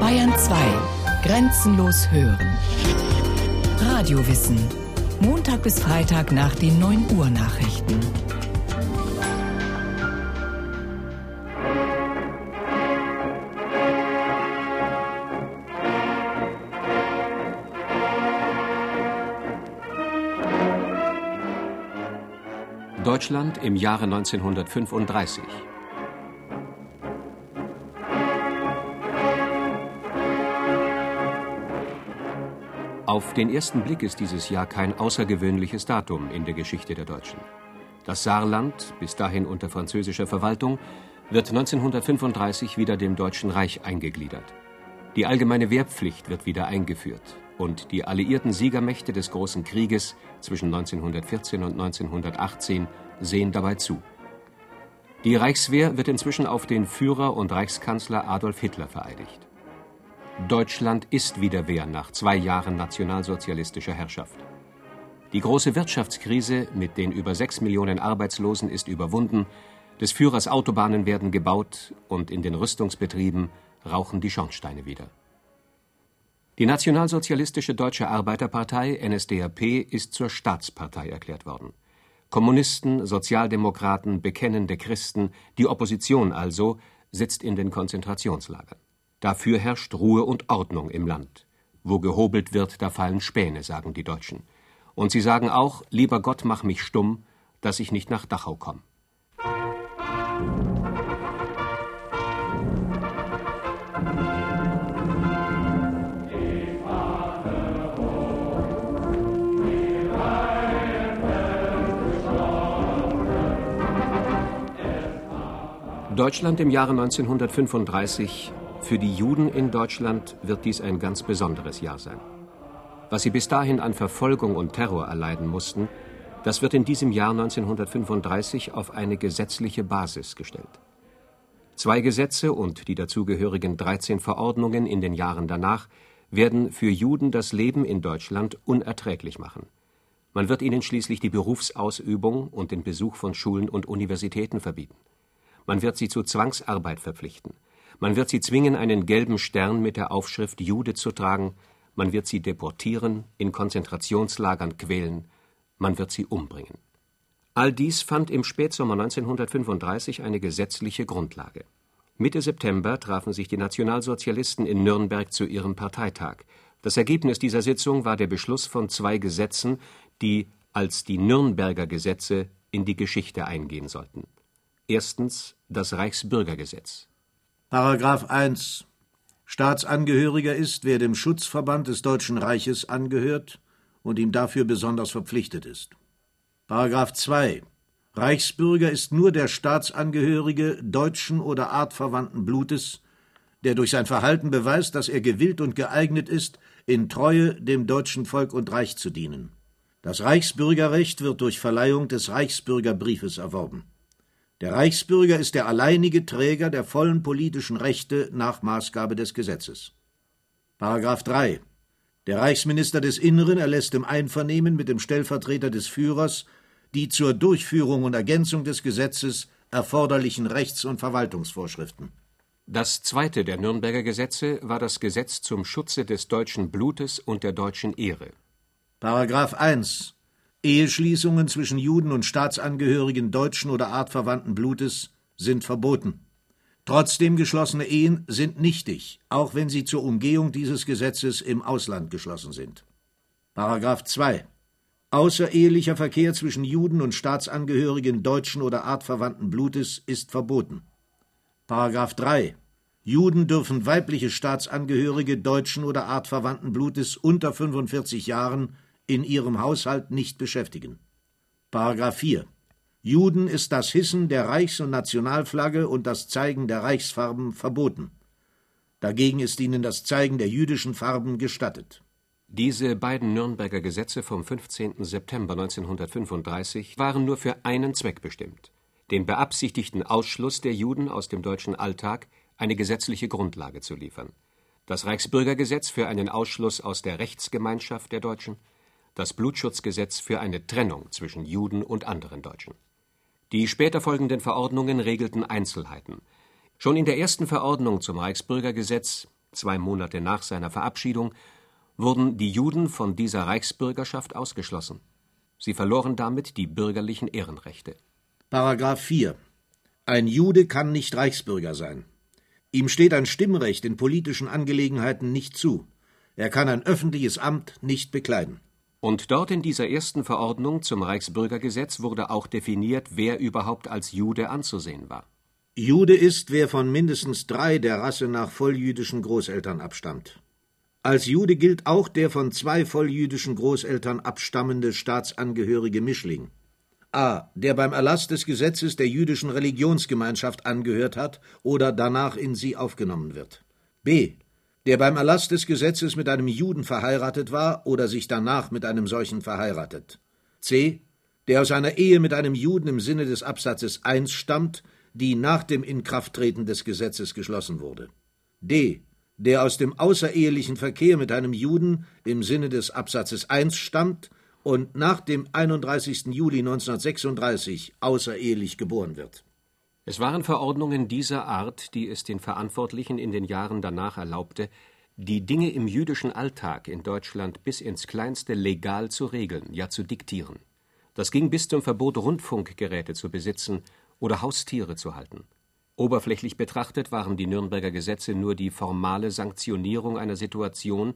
Bayern 2. Grenzenlos hören. Radiowissen. Montag bis Freitag nach den 9 Uhr Nachrichten. Deutschland im Jahre 1935. Auf den ersten Blick ist dieses Jahr kein außergewöhnliches Datum in der Geschichte der Deutschen. Das Saarland, bis dahin unter französischer Verwaltung, wird 1935 wieder dem Deutschen Reich eingegliedert. Die allgemeine Wehrpflicht wird wieder eingeführt und die alliierten Siegermächte des Großen Krieges zwischen 1914 und 1918 sehen dabei zu. Die Reichswehr wird inzwischen auf den Führer und Reichskanzler Adolf Hitler vereidigt. Deutschland ist wieder Wehr nach zwei Jahren nationalsozialistischer Herrschaft. Die große Wirtschaftskrise mit den über sechs Millionen Arbeitslosen ist überwunden, des Führers Autobahnen werden gebaut und in den Rüstungsbetrieben rauchen die Schornsteine wieder. Die Nationalsozialistische Deutsche Arbeiterpartei NSDAP ist zur Staatspartei erklärt worden. Kommunisten, Sozialdemokraten, bekennende Christen, die Opposition also, sitzt in den Konzentrationslagern. Dafür herrscht Ruhe und Ordnung im Land. Wo gehobelt wird, da fallen Späne, sagen die Deutschen. Und sie sagen auch, lieber Gott, mach mich stumm, dass ich nicht nach Dachau komme. Deutschland im Jahre 1935 für die Juden in Deutschland wird dies ein ganz besonderes Jahr sein. Was sie bis dahin an Verfolgung und Terror erleiden mussten, das wird in diesem Jahr 1935 auf eine gesetzliche Basis gestellt. Zwei Gesetze und die dazugehörigen 13 Verordnungen in den Jahren danach werden für Juden das Leben in Deutschland unerträglich machen. Man wird ihnen schließlich die Berufsausübung und den Besuch von Schulen und Universitäten verbieten. Man wird sie zu Zwangsarbeit verpflichten. Man wird sie zwingen, einen gelben Stern mit der Aufschrift Jude zu tragen, man wird sie deportieren, in Konzentrationslagern quälen, man wird sie umbringen. All dies fand im Spätsommer 1935 eine gesetzliche Grundlage. Mitte September trafen sich die Nationalsozialisten in Nürnberg zu ihrem Parteitag. Das Ergebnis dieser Sitzung war der Beschluss von zwei Gesetzen, die als die Nürnberger Gesetze in die Geschichte eingehen sollten. Erstens das Reichsbürgergesetz. Paragraph 1 Staatsangehöriger ist, wer dem Schutzverband des Deutschen Reiches angehört und ihm dafür besonders verpflichtet ist. Paragraph 2 Reichsbürger ist nur der Staatsangehörige deutschen oder artverwandten Blutes, der durch sein Verhalten beweist, dass er gewillt und geeignet ist, in Treue dem deutschen Volk und Reich zu dienen. Das Reichsbürgerrecht wird durch Verleihung des Reichsbürgerbriefes erworben. Der Reichsbürger ist der alleinige Träger der vollen politischen Rechte nach Maßgabe des Gesetzes. Paragraph 3. Der Reichsminister des Inneren erlässt im Einvernehmen mit dem Stellvertreter des Führers die zur Durchführung und Ergänzung des Gesetzes erforderlichen Rechts- und Verwaltungsvorschriften. Das zweite der Nürnberger Gesetze war das Gesetz zum Schutze des deutschen Blutes und der deutschen Ehre. Paragraph 1 Eheschließungen zwischen Juden und Staatsangehörigen deutschen oder artverwandten Blutes sind verboten. Trotzdem geschlossene Ehen sind nichtig, auch wenn sie zur Umgehung dieses Gesetzes im Ausland geschlossen sind. Paragraph 2 Außerehelicher Verkehr zwischen Juden und Staatsangehörigen deutschen oder artverwandten Blutes ist verboten. Paragraph 3 Juden dürfen weibliche Staatsangehörige deutschen oder artverwandten Blutes unter 45 Jahren in ihrem Haushalt nicht beschäftigen. Paragraph 4. Juden ist das Hissen der Reichs- und Nationalflagge und das Zeigen der Reichsfarben verboten. Dagegen ist ihnen das Zeigen der jüdischen Farben gestattet. Diese beiden Nürnberger Gesetze vom 15. September 1935 waren nur für einen Zweck bestimmt, den beabsichtigten Ausschluss der Juden aus dem deutschen Alltag eine gesetzliche Grundlage zu liefern. Das Reichsbürgergesetz für einen Ausschluss aus der Rechtsgemeinschaft der Deutschen, das Blutschutzgesetz für eine Trennung zwischen Juden und anderen Deutschen. Die später folgenden Verordnungen regelten Einzelheiten. Schon in der ersten Verordnung zum Reichsbürgergesetz, zwei Monate nach seiner Verabschiedung, wurden die Juden von dieser Reichsbürgerschaft ausgeschlossen. Sie verloren damit die bürgerlichen Ehrenrechte. Paragraph 4 Ein Jude kann nicht Reichsbürger sein. Ihm steht ein Stimmrecht in politischen Angelegenheiten nicht zu. Er kann ein öffentliches Amt nicht bekleiden. Und dort in dieser ersten Verordnung zum Reichsbürgergesetz wurde auch definiert, wer überhaupt als Jude anzusehen war. Jude ist, wer von mindestens drei der Rasse nach volljüdischen Großeltern abstammt. Als Jude gilt auch der von zwei volljüdischen Großeltern abstammende staatsangehörige Mischling. A. Der beim Erlass des Gesetzes der jüdischen Religionsgemeinschaft angehört hat oder danach in sie aufgenommen wird. B der beim Erlass des Gesetzes mit einem Juden verheiratet war oder sich danach mit einem solchen verheiratet. C. Der aus einer Ehe mit einem Juden im Sinne des Absatzes 1 stammt, die nach dem Inkrafttreten des Gesetzes geschlossen wurde. D. Der aus dem außerehelichen Verkehr mit einem Juden im Sinne des Absatzes 1 stammt und nach dem 31. Juli 1936 außerehelich geboren wird. Es waren Verordnungen dieser Art, die es den Verantwortlichen in den Jahren danach erlaubte, die Dinge im jüdischen Alltag in Deutschland bis ins Kleinste legal zu regeln, ja zu diktieren. Das ging bis zum Verbot, Rundfunkgeräte zu besitzen oder Haustiere zu halten. Oberflächlich betrachtet waren die Nürnberger Gesetze nur die formale Sanktionierung einer Situation,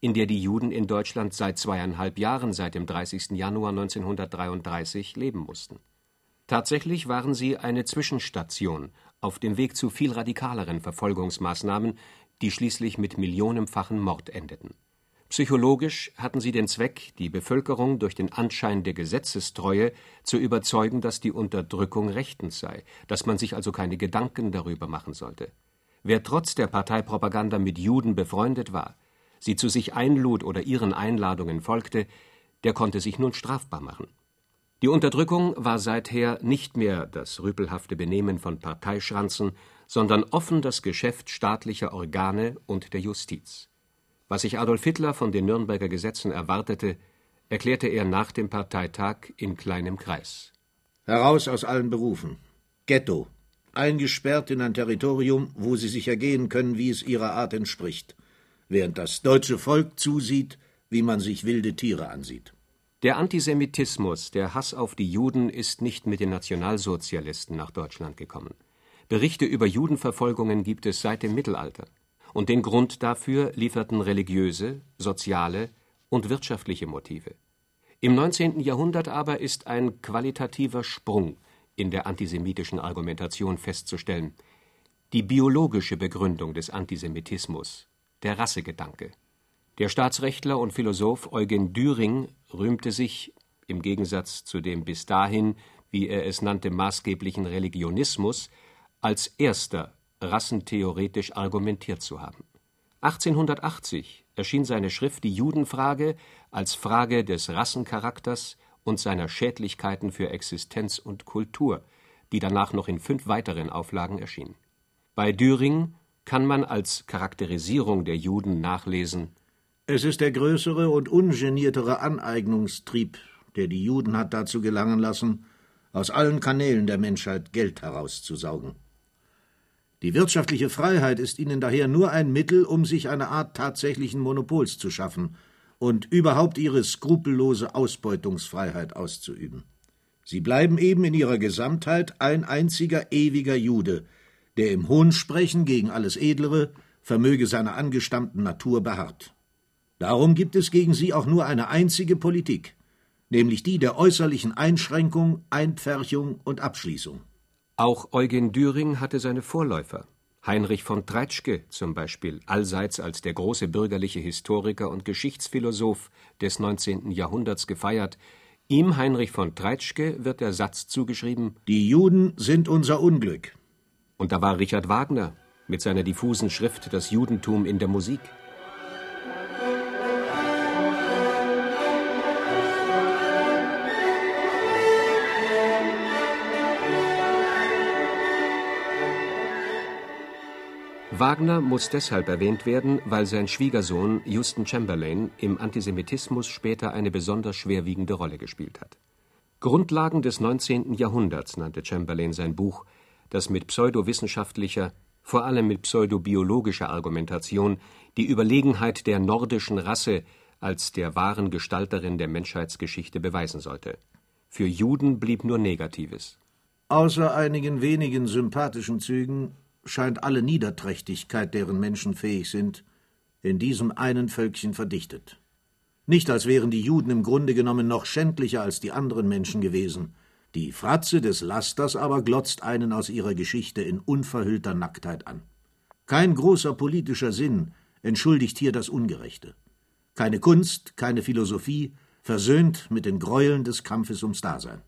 in der die Juden in Deutschland seit zweieinhalb Jahren, seit dem 30. Januar 1933, leben mussten. Tatsächlich waren sie eine Zwischenstation auf dem Weg zu viel radikaleren Verfolgungsmaßnahmen, die schließlich mit millionenfachen Mord endeten. Psychologisch hatten sie den Zweck, die Bevölkerung durch den Anschein der Gesetzestreue zu überzeugen, dass die Unterdrückung rechtens sei, dass man sich also keine Gedanken darüber machen sollte. Wer trotz der Parteipropaganda mit Juden befreundet war, sie zu sich einlud oder ihren Einladungen folgte, der konnte sich nun strafbar machen. Die Unterdrückung war seither nicht mehr das rüpelhafte Benehmen von Parteischranzen, sondern offen das Geschäft staatlicher Organe und der Justiz. Was sich Adolf Hitler von den Nürnberger Gesetzen erwartete, erklärte er nach dem Parteitag in kleinem Kreis. Heraus aus allen Berufen. Ghetto. Eingesperrt in ein Territorium, wo sie sich ergehen können, wie es ihrer Art entspricht, während das deutsche Volk zusieht, wie man sich wilde Tiere ansieht. Der Antisemitismus, der Hass auf die Juden ist nicht mit den Nationalsozialisten nach Deutschland gekommen. Berichte über Judenverfolgungen gibt es seit dem Mittelalter. Und den Grund dafür lieferten religiöse, soziale und wirtschaftliche Motive. Im 19. Jahrhundert aber ist ein qualitativer Sprung in der antisemitischen Argumentation festzustellen. Die biologische Begründung des Antisemitismus, der Rassegedanke. Der Staatsrechtler und Philosoph Eugen Düring rühmte sich, im Gegensatz zu dem bis dahin, wie er es nannte, maßgeblichen Religionismus, als erster rassentheoretisch argumentiert zu haben. 1880 erschien seine Schrift Die Judenfrage als Frage des Rassencharakters und seiner Schädlichkeiten für Existenz und Kultur, die danach noch in fünf weiteren Auflagen erschien. Bei Düring kann man als Charakterisierung der Juden nachlesen es ist der größere und ungeniertere Aneignungstrieb, der die Juden hat dazu gelangen lassen, aus allen Kanälen der Menschheit Geld herauszusaugen. Die wirtschaftliche Freiheit ist ihnen daher nur ein Mittel, um sich eine Art tatsächlichen Monopols zu schaffen und überhaupt ihre skrupellose Ausbeutungsfreiheit auszuüben. Sie bleiben eben in ihrer Gesamtheit ein einziger ewiger Jude, der im Hohnsprechen gegen alles Edlere vermöge seiner angestammten Natur beharrt. Darum gibt es gegen sie auch nur eine einzige Politik, nämlich die der äußerlichen Einschränkung, Einpferchung und Abschließung. Auch Eugen Düring hatte seine Vorläufer. Heinrich von Treitschke zum Beispiel, allseits als der große bürgerliche Historiker und Geschichtsphilosoph des 19. Jahrhunderts gefeiert, ihm Heinrich von Treitschke wird der Satz zugeschrieben Die Juden sind unser Unglück. Und da war Richard Wagner mit seiner diffusen Schrift Das Judentum in der Musik. Wagner muss deshalb erwähnt werden, weil sein Schwiegersohn Houston Chamberlain im Antisemitismus später eine besonders schwerwiegende Rolle gespielt hat. Grundlagen des 19. Jahrhunderts nannte Chamberlain sein Buch, das mit pseudowissenschaftlicher, vor allem mit pseudobiologischer Argumentation, die Überlegenheit der nordischen Rasse als der wahren Gestalterin der Menschheitsgeschichte beweisen sollte. Für Juden blieb nur Negatives. Außer einigen wenigen sympathischen Zügen scheint alle Niederträchtigkeit, deren Menschen fähig sind, in diesem einen Völkchen verdichtet. Nicht als wären die Juden im Grunde genommen noch schändlicher als die anderen Menschen gewesen. Die Fratze des Lasters aber glotzt einen aus ihrer Geschichte in unverhüllter Nacktheit an. Kein großer politischer Sinn entschuldigt hier das Ungerechte. Keine Kunst, keine Philosophie versöhnt mit den Gräueln des Kampfes ums Dasein.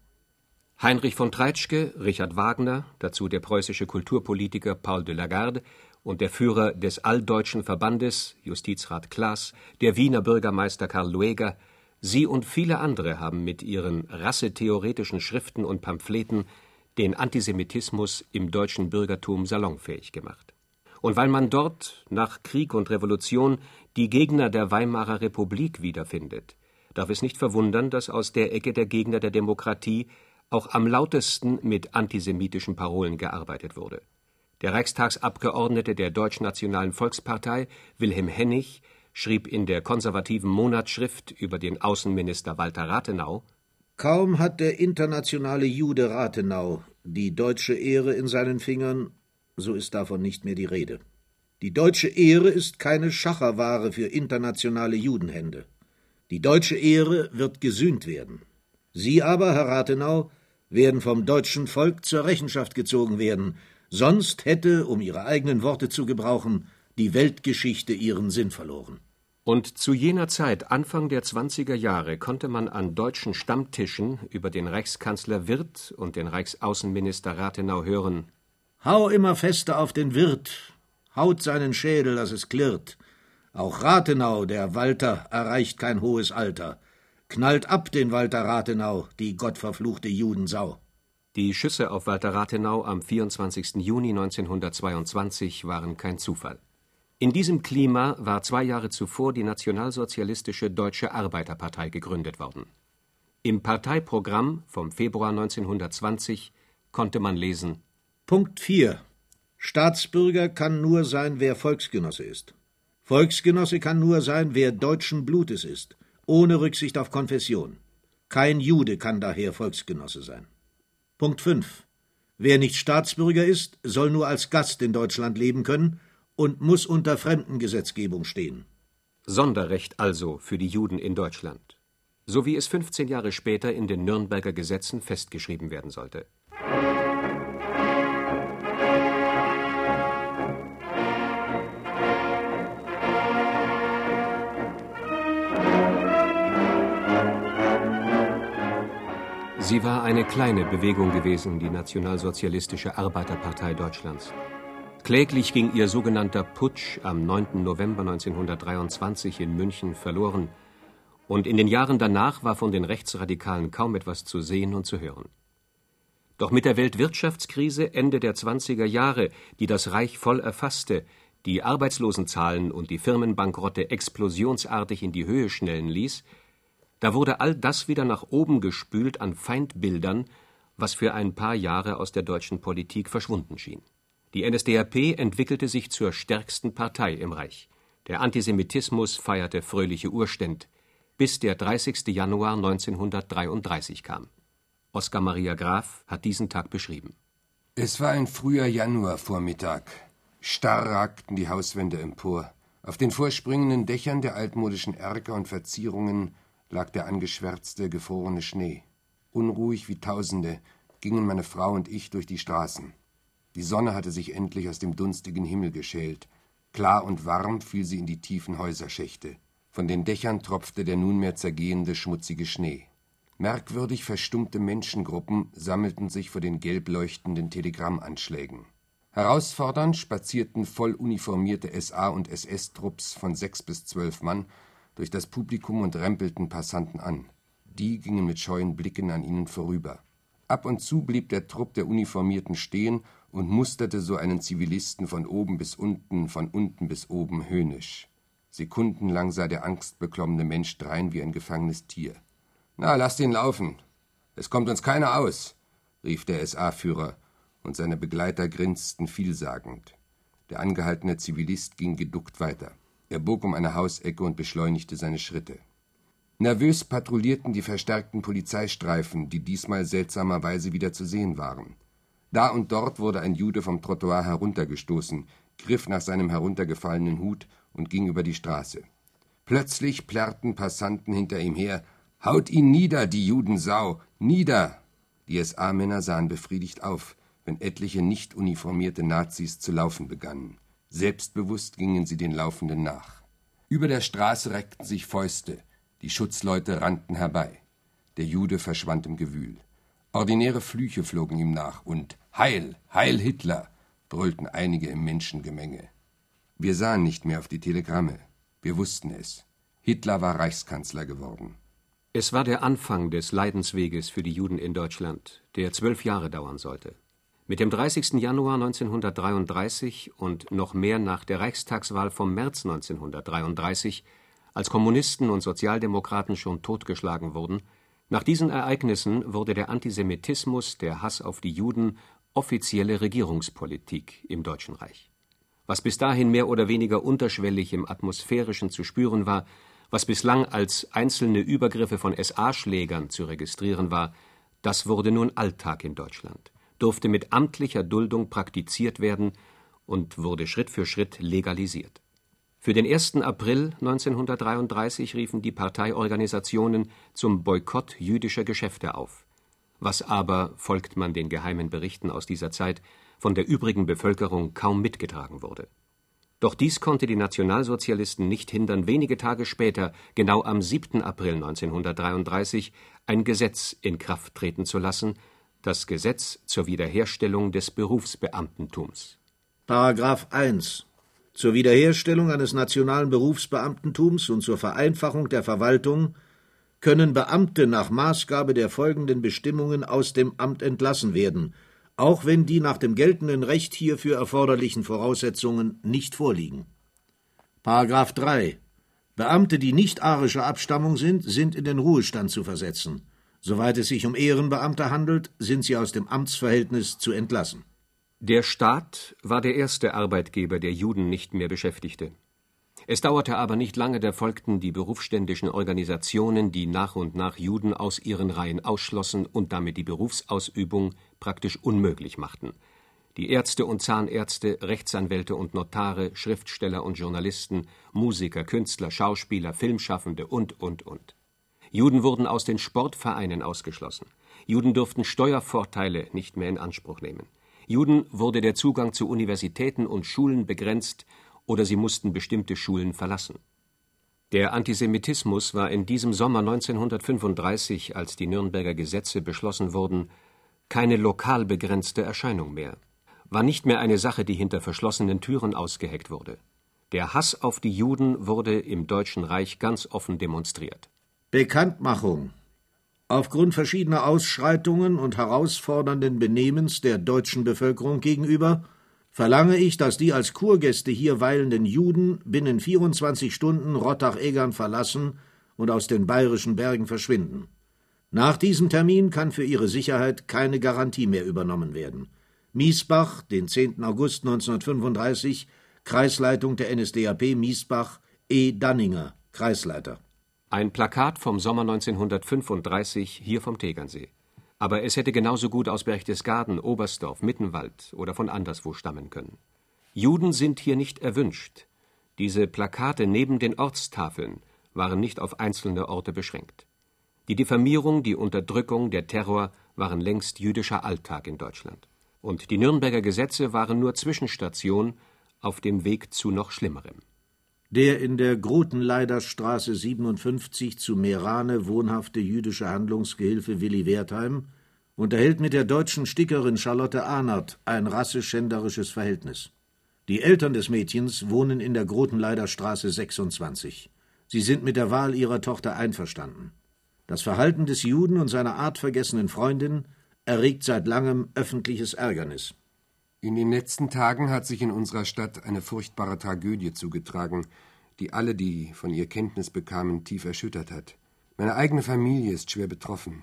Heinrich von Treitschke, Richard Wagner, dazu der preußische Kulturpolitiker Paul de Lagarde und der Führer des Alldeutschen Verbandes, Justizrat Klaas, der Wiener Bürgermeister Karl Lueger, sie und viele andere haben mit ihren rassetheoretischen Schriften und Pamphleten den Antisemitismus im deutschen Bürgertum salonfähig gemacht. Und weil man dort nach Krieg und Revolution die Gegner der Weimarer Republik wiederfindet, darf es nicht verwundern, dass aus der Ecke der Gegner der Demokratie auch am lautesten mit antisemitischen Parolen gearbeitet wurde. Der Reichstagsabgeordnete der Deutschnationalen Volkspartei, Wilhelm Hennig, schrieb in der konservativen Monatsschrift über den Außenminister Walter Rathenau Kaum hat der internationale Jude Rathenau die deutsche Ehre in seinen Fingern, so ist davon nicht mehr die Rede. Die deutsche Ehre ist keine Schacherware für internationale Judenhände. Die deutsche Ehre wird gesühnt werden. Sie aber, Herr Rathenau, werden vom deutschen Volk zur Rechenschaft gezogen werden, sonst hätte, um Ihre eigenen Worte zu gebrauchen, die Weltgeschichte ihren Sinn verloren. Und zu jener Zeit, Anfang der 20er Jahre, konnte man an deutschen Stammtischen über den Reichskanzler Wirth und den Reichsaußenminister Rathenau hören: Hau immer fester auf den Wirt, haut seinen Schädel, dass es klirrt. Auch Rathenau, der Walter, erreicht kein hohes Alter. Knallt ab den Walter Rathenau, die gottverfluchte Judensau. Die Schüsse auf Walter Rathenau am 24. Juni 1922 waren kein Zufall. In diesem Klima war zwei Jahre zuvor die nationalsozialistische Deutsche Arbeiterpartei gegründet worden. Im Parteiprogramm vom Februar 1920 konnte man lesen: Punkt 4. Staatsbürger kann nur sein, wer Volksgenosse ist. Volksgenosse kann nur sein, wer deutschen Blutes ist ohne Rücksicht auf Konfession. Kein Jude kann daher Volksgenosse sein. Punkt 5. Wer nicht Staatsbürger ist, soll nur als Gast in Deutschland leben können und muss unter Fremdengesetzgebung stehen. Sonderrecht also für die Juden in Deutschland, so wie es 15 Jahre später in den Nürnberger Gesetzen festgeschrieben werden sollte. Sie war eine kleine Bewegung gewesen, die Nationalsozialistische Arbeiterpartei Deutschlands. Kläglich ging ihr sogenannter Putsch am 9. November 1923 in München verloren, und in den Jahren danach war von den Rechtsradikalen kaum etwas zu sehen und zu hören. Doch mit der Weltwirtschaftskrise Ende der 20er Jahre, die das Reich voll erfasste, die Arbeitslosenzahlen und die Firmenbankrotte explosionsartig in die Höhe schnellen ließ, da wurde all das wieder nach oben gespült an Feindbildern, was für ein paar Jahre aus der deutschen Politik verschwunden schien. Die NSDAP entwickelte sich zur stärksten Partei im Reich. Der Antisemitismus feierte fröhliche Urständ, bis der 30. Januar 1933 kam. Oskar Maria Graf hat diesen Tag beschrieben. Es war ein früher Januarvormittag. Starr ragten die Hauswände empor. Auf den vorspringenden Dächern der altmodischen Erker und Verzierungen lag der angeschwärzte, gefrorene Schnee. Unruhig wie Tausende gingen meine Frau und ich durch die Straßen. Die Sonne hatte sich endlich aus dem dunstigen Himmel geschält. Klar und warm fiel sie in die tiefen Häuserschächte. Von den Dächern tropfte der nunmehr zergehende, schmutzige Schnee. Merkwürdig verstummte Menschengruppen sammelten sich vor den gelb leuchtenden Telegrammanschlägen. Herausfordernd spazierten voll uniformierte SA- und SS-Trupps von sechs bis zwölf Mann durch das Publikum und rempelten Passanten an. Die gingen mit scheuen Blicken an ihnen vorüber. Ab und zu blieb der Trupp der Uniformierten stehen und musterte so einen Zivilisten von oben bis unten, von unten bis oben höhnisch. Sekundenlang sah der angstbeklommene Mensch drein wie ein gefangenes Tier. Na, lasst ihn laufen. Es kommt uns keiner aus, rief der SA-Führer, und seine Begleiter grinsten vielsagend. Der angehaltene Zivilist ging geduckt weiter. Er bog um eine Hausecke und beschleunigte seine Schritte. Nervös patrouillierten die verstärkten Polizeistreifen, die diesmal seltsamerweise wieder zu sehen waren. Da und dort wurde ein Jude vom Trottoir heruntergestoßen, griff nach seinem heruntergefallenen Hut und ging über die Straße. Plötzlich plärrten Passanten hinter ihm her Haut ihn nieder, die Judensau. Nieder. Die SA-Männer sahen befriedigt auf, wenn etliche nicht uniformierte Nazis zu laufen begannen. Selbstbewusst gingen sie den Laufenden nach. Über der Straße reckten sich Fäuste. Die Schutzleute rannten herbei. Der Jude verschwand im Gewühl. Ordinäre Flüche flogen ihm nach und Heil, Heil Hitler, brüllten einige im Menschengemenge. Wir sahen nicht mehr auf die Telegramme. Wir wussten es. Hitler war Reichskanzler geworden. Es war der Anfang des Leidensweges für die Juden in Deutschland, der zwölf Jahre dauern sollte. Mit dem 30. Januar 1933 und noch mehr nach der Reichstagswahl vom März 1933, als Kommunisten und Sozialdemokraten schon totgeschlagen wurden, nach diesen Ereignissen wurde der Antisemitismus, der Hass auf die Juden offizielle Regierungspolitik im Deutschen Reich. Was bis dahin mehr oder weniger unterschwellig im Atmosphärischen zu spüren war, was bislang als einzelne Übergriffe von SA-Schlägern zu registrieren war, das wurde nun Alltag in Deutschland, durfte mit amtlicher Duldung praktiziert werden und wurde Schritt für Schritt legalisiert. Für den 1. April 1933 riefen die Parteiorganisationen zum Boykott jüdischer Geschäfte auf, was aber, folgt man den geheimen Berichten aus dieser Zeit, von der übrigen Bevölkerung kaum mitgetragen wurde doch dies konnte die Nationalsozialisten nicht hindern, wenige Tage später, genau am 7. April 1933, ein Gesetz in Kraft treten zu lassen, das Gesetz zur Wiederherstellung des Berufsbeamtentums. Paragraph 1 Zur Wiederherstellung eines nationalen Berufsbeamtentums und zur Vereinfachung der Verwaltung können Beamte nach Maßgabe der folgenden Bestimmungen aus dem Amt entlassen werden auch wenn die nach dem geltenden Recht hierfür erforderlichen Voraussetzungen nicht vorliegen. Paragraph 3 Beamte, die nicht arischer Abstammung sind, sind in den Ruhestand zu versetzen. Soweit es sich um Ehrenbeamte handelt, sind sie aus dem Amtsverhältnis zu entlassen. Der Staat war der erste Arbeitgeber, der Juden nicht mehr beschäftigte. Es dauerte aber nicht lange, da folgten die berufsständischen Organisationen, die nach und nach Juden aus ihren Reihen ausschlossen und damit die Berufsausübung praktisch unmöglich machten. Die Ärzte und Zahnärzte, Rechtsanwälte und Notare, Schriftsteller und Journalisten, Musiker, Künstler, Schauspieler, Filmschaffende und, und, und. Juden wurden aus den Sportvereinen ausgeschlossen. Juden durften Steuervorteile nicht mehr in Anspruch nehmen. Juden wurde der Zugang zu Universitäten und Schulen begrenzt oder sie mussten bestimmte Schulen verlassen. Der Antisemitismus war in diesem Sommer 1935, als die Nürnberger Gesetze beschlossen wurden, keine lokal begrenzte Erscheinung mehr, war nicht mehr eine Sache, die hinter verschlossenen Türen ausgeheckt wurde. Der Hass auf die Juden wurde im Deutschen Reich ganz offen demonstriert. Bekanntmachung Aufgrund verschiedener Ausschreitungen und herausfordernden Benehmens der deutschen Bevölkerung gegenüber verlange ich, dass die als Kurgäste hier weilenden Juden binnen 24 Stunden Rottach-Egern verlassen und aus den bayerischen Bergen verschwinden. Nach diesem Termin kann für ihre Sicherheit keine Garantie mehr übernommen werden. Miesbach, den 10. August 1935, Kreisleitung der NSDAP Miesbach, E. Danninger, Kreisleiter. Ein Plakat vom Sommer 1935 hier vom Tegernsee. Aber es hätte genauso gut aus Berchtesgaden, Oberstdorf, Mittenwald oder von anderswo stammen können. Juden sind hier nicht erwünscht. Diese Plakate neben den Ortstafeln waren nicht auf einzelne Orte beschränkt. Die Diffamierung, die Unterdrückung, der Terror waren längst jüdischer Alltag in Deutschland. Und die Nürnberger Gesetze waren nur Zwischenstation auf dem Weg zu noch Schlimmerem. Der in der Grutenleiderstraße 57 zu Meerane wohnhafte jüdische Handlungsgehilfe Willi Wertheim unterhält mit der deutschen Stickerin Charlotte Ahnert ein rasseschänderisches Verhältnis. Die Eltern des Mädchens wohnen in der Grutenleiderstraße 26. Sie sind mit der Wahl ihrer Tochter einverstanden. Das Verhalten des Juden und seiner artvergessenen Freundin erregt seit langem öffentliches Ärgernis. In den letzten Tagen hat sich in unserer Stadt eine furchtbare Tragödie zugetragen, die alle, die von ihr Kenntnis bekamen, tief erschüttert hat. Meine eigene Familie ist schwer betroffen,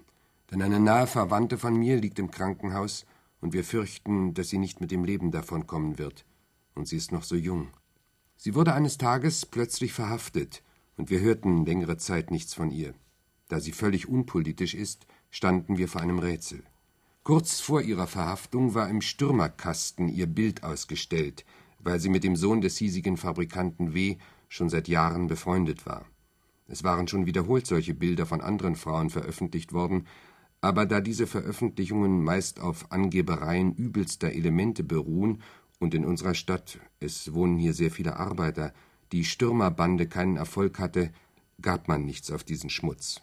denn eine nahe Verwandte von mir liegt im Krankenhaus und wir fürchten, dass sie nicht mit dem Leben davonkommen wird. und sie ist noch so jung. Sie wurde eines Tages plötzlich verhaftet, und wir hörten längere Zeit nichts von ihr. Da sie völlig unpolitisch ist, standen wir vor einem Rätsel. Kurz vor ihrer Verhaftung war im Stürmerkasten ihr Bild ausgestellt, weil sie mit dem Sohn des hiesigen Fabrikanten W. schon seit Jahren befreundet war. Es waren schon wiederholt solche Bilder von anderen Frauen veröffentlicht worden, aber da diese Veröffentlichungen meist auf Angebereien übelster Elemente beruhen und in unserer Stadt, es wohnen hier sehr viele Arbeiter, die Stürmerbande keinen Erfolg hatte, gab man nichts auf diesen Schmutz.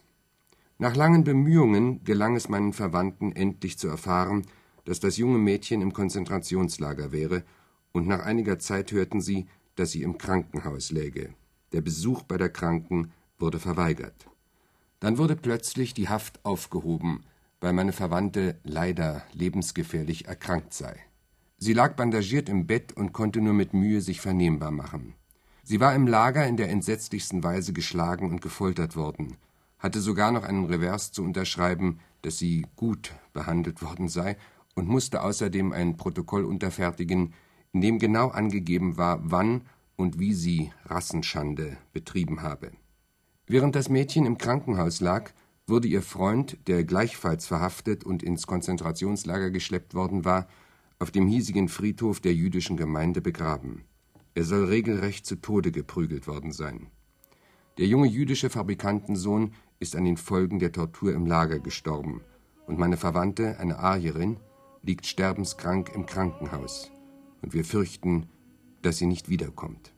Nach langen Bemühungen gelang es meinen Verwandten endlich zu erfahren, dass das junge Mädchen im Konzentrationslager wäre, und nach einiger Zeit hörten sie, dass sie im Krankenhaus läge. Der Besuch bei der Kranken wurde verweigert. Dann wurde plötzlich die Haft aufgehoben, weil meine Verwandte leider lebensgefährlich erkrankt sei. Sie lag bandagiert im Bett und konnte nur mit Mühe sich vernehmbar machen. Sie war im Lager in der entsetzlichsten Weise geschlagen und gefoltert worden, hatte sogar noch einen Revers zu unterschreiben, dass sie gut behandelt worden sei und musste außerdem ein Protokoll unterfertigen, in dem genau angegeben war, wann und wie sie Rassenschande betrieben habe. Während das Mädchen im Krankenhaus lag, wurde ihr Freund, der gleichfalls verhaftet und ins Konzentrationslager geschleppt worden war, auf dem hiesigen Friedhof der jüdischen Gemeinde begraben. Er soll regelrecht zu Tode geprügelt worden sein. Der junge jüdische Fabrikantensohn ist an den Folgen der Tortur im Lager gestorben, und meine Verwandte, eine Arierin, liegt sterbenskrank im Krankenhaus, und wir fürchten, dass sie nicht wiederkommt.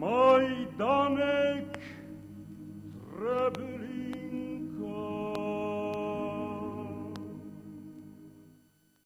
Majdanek trebuie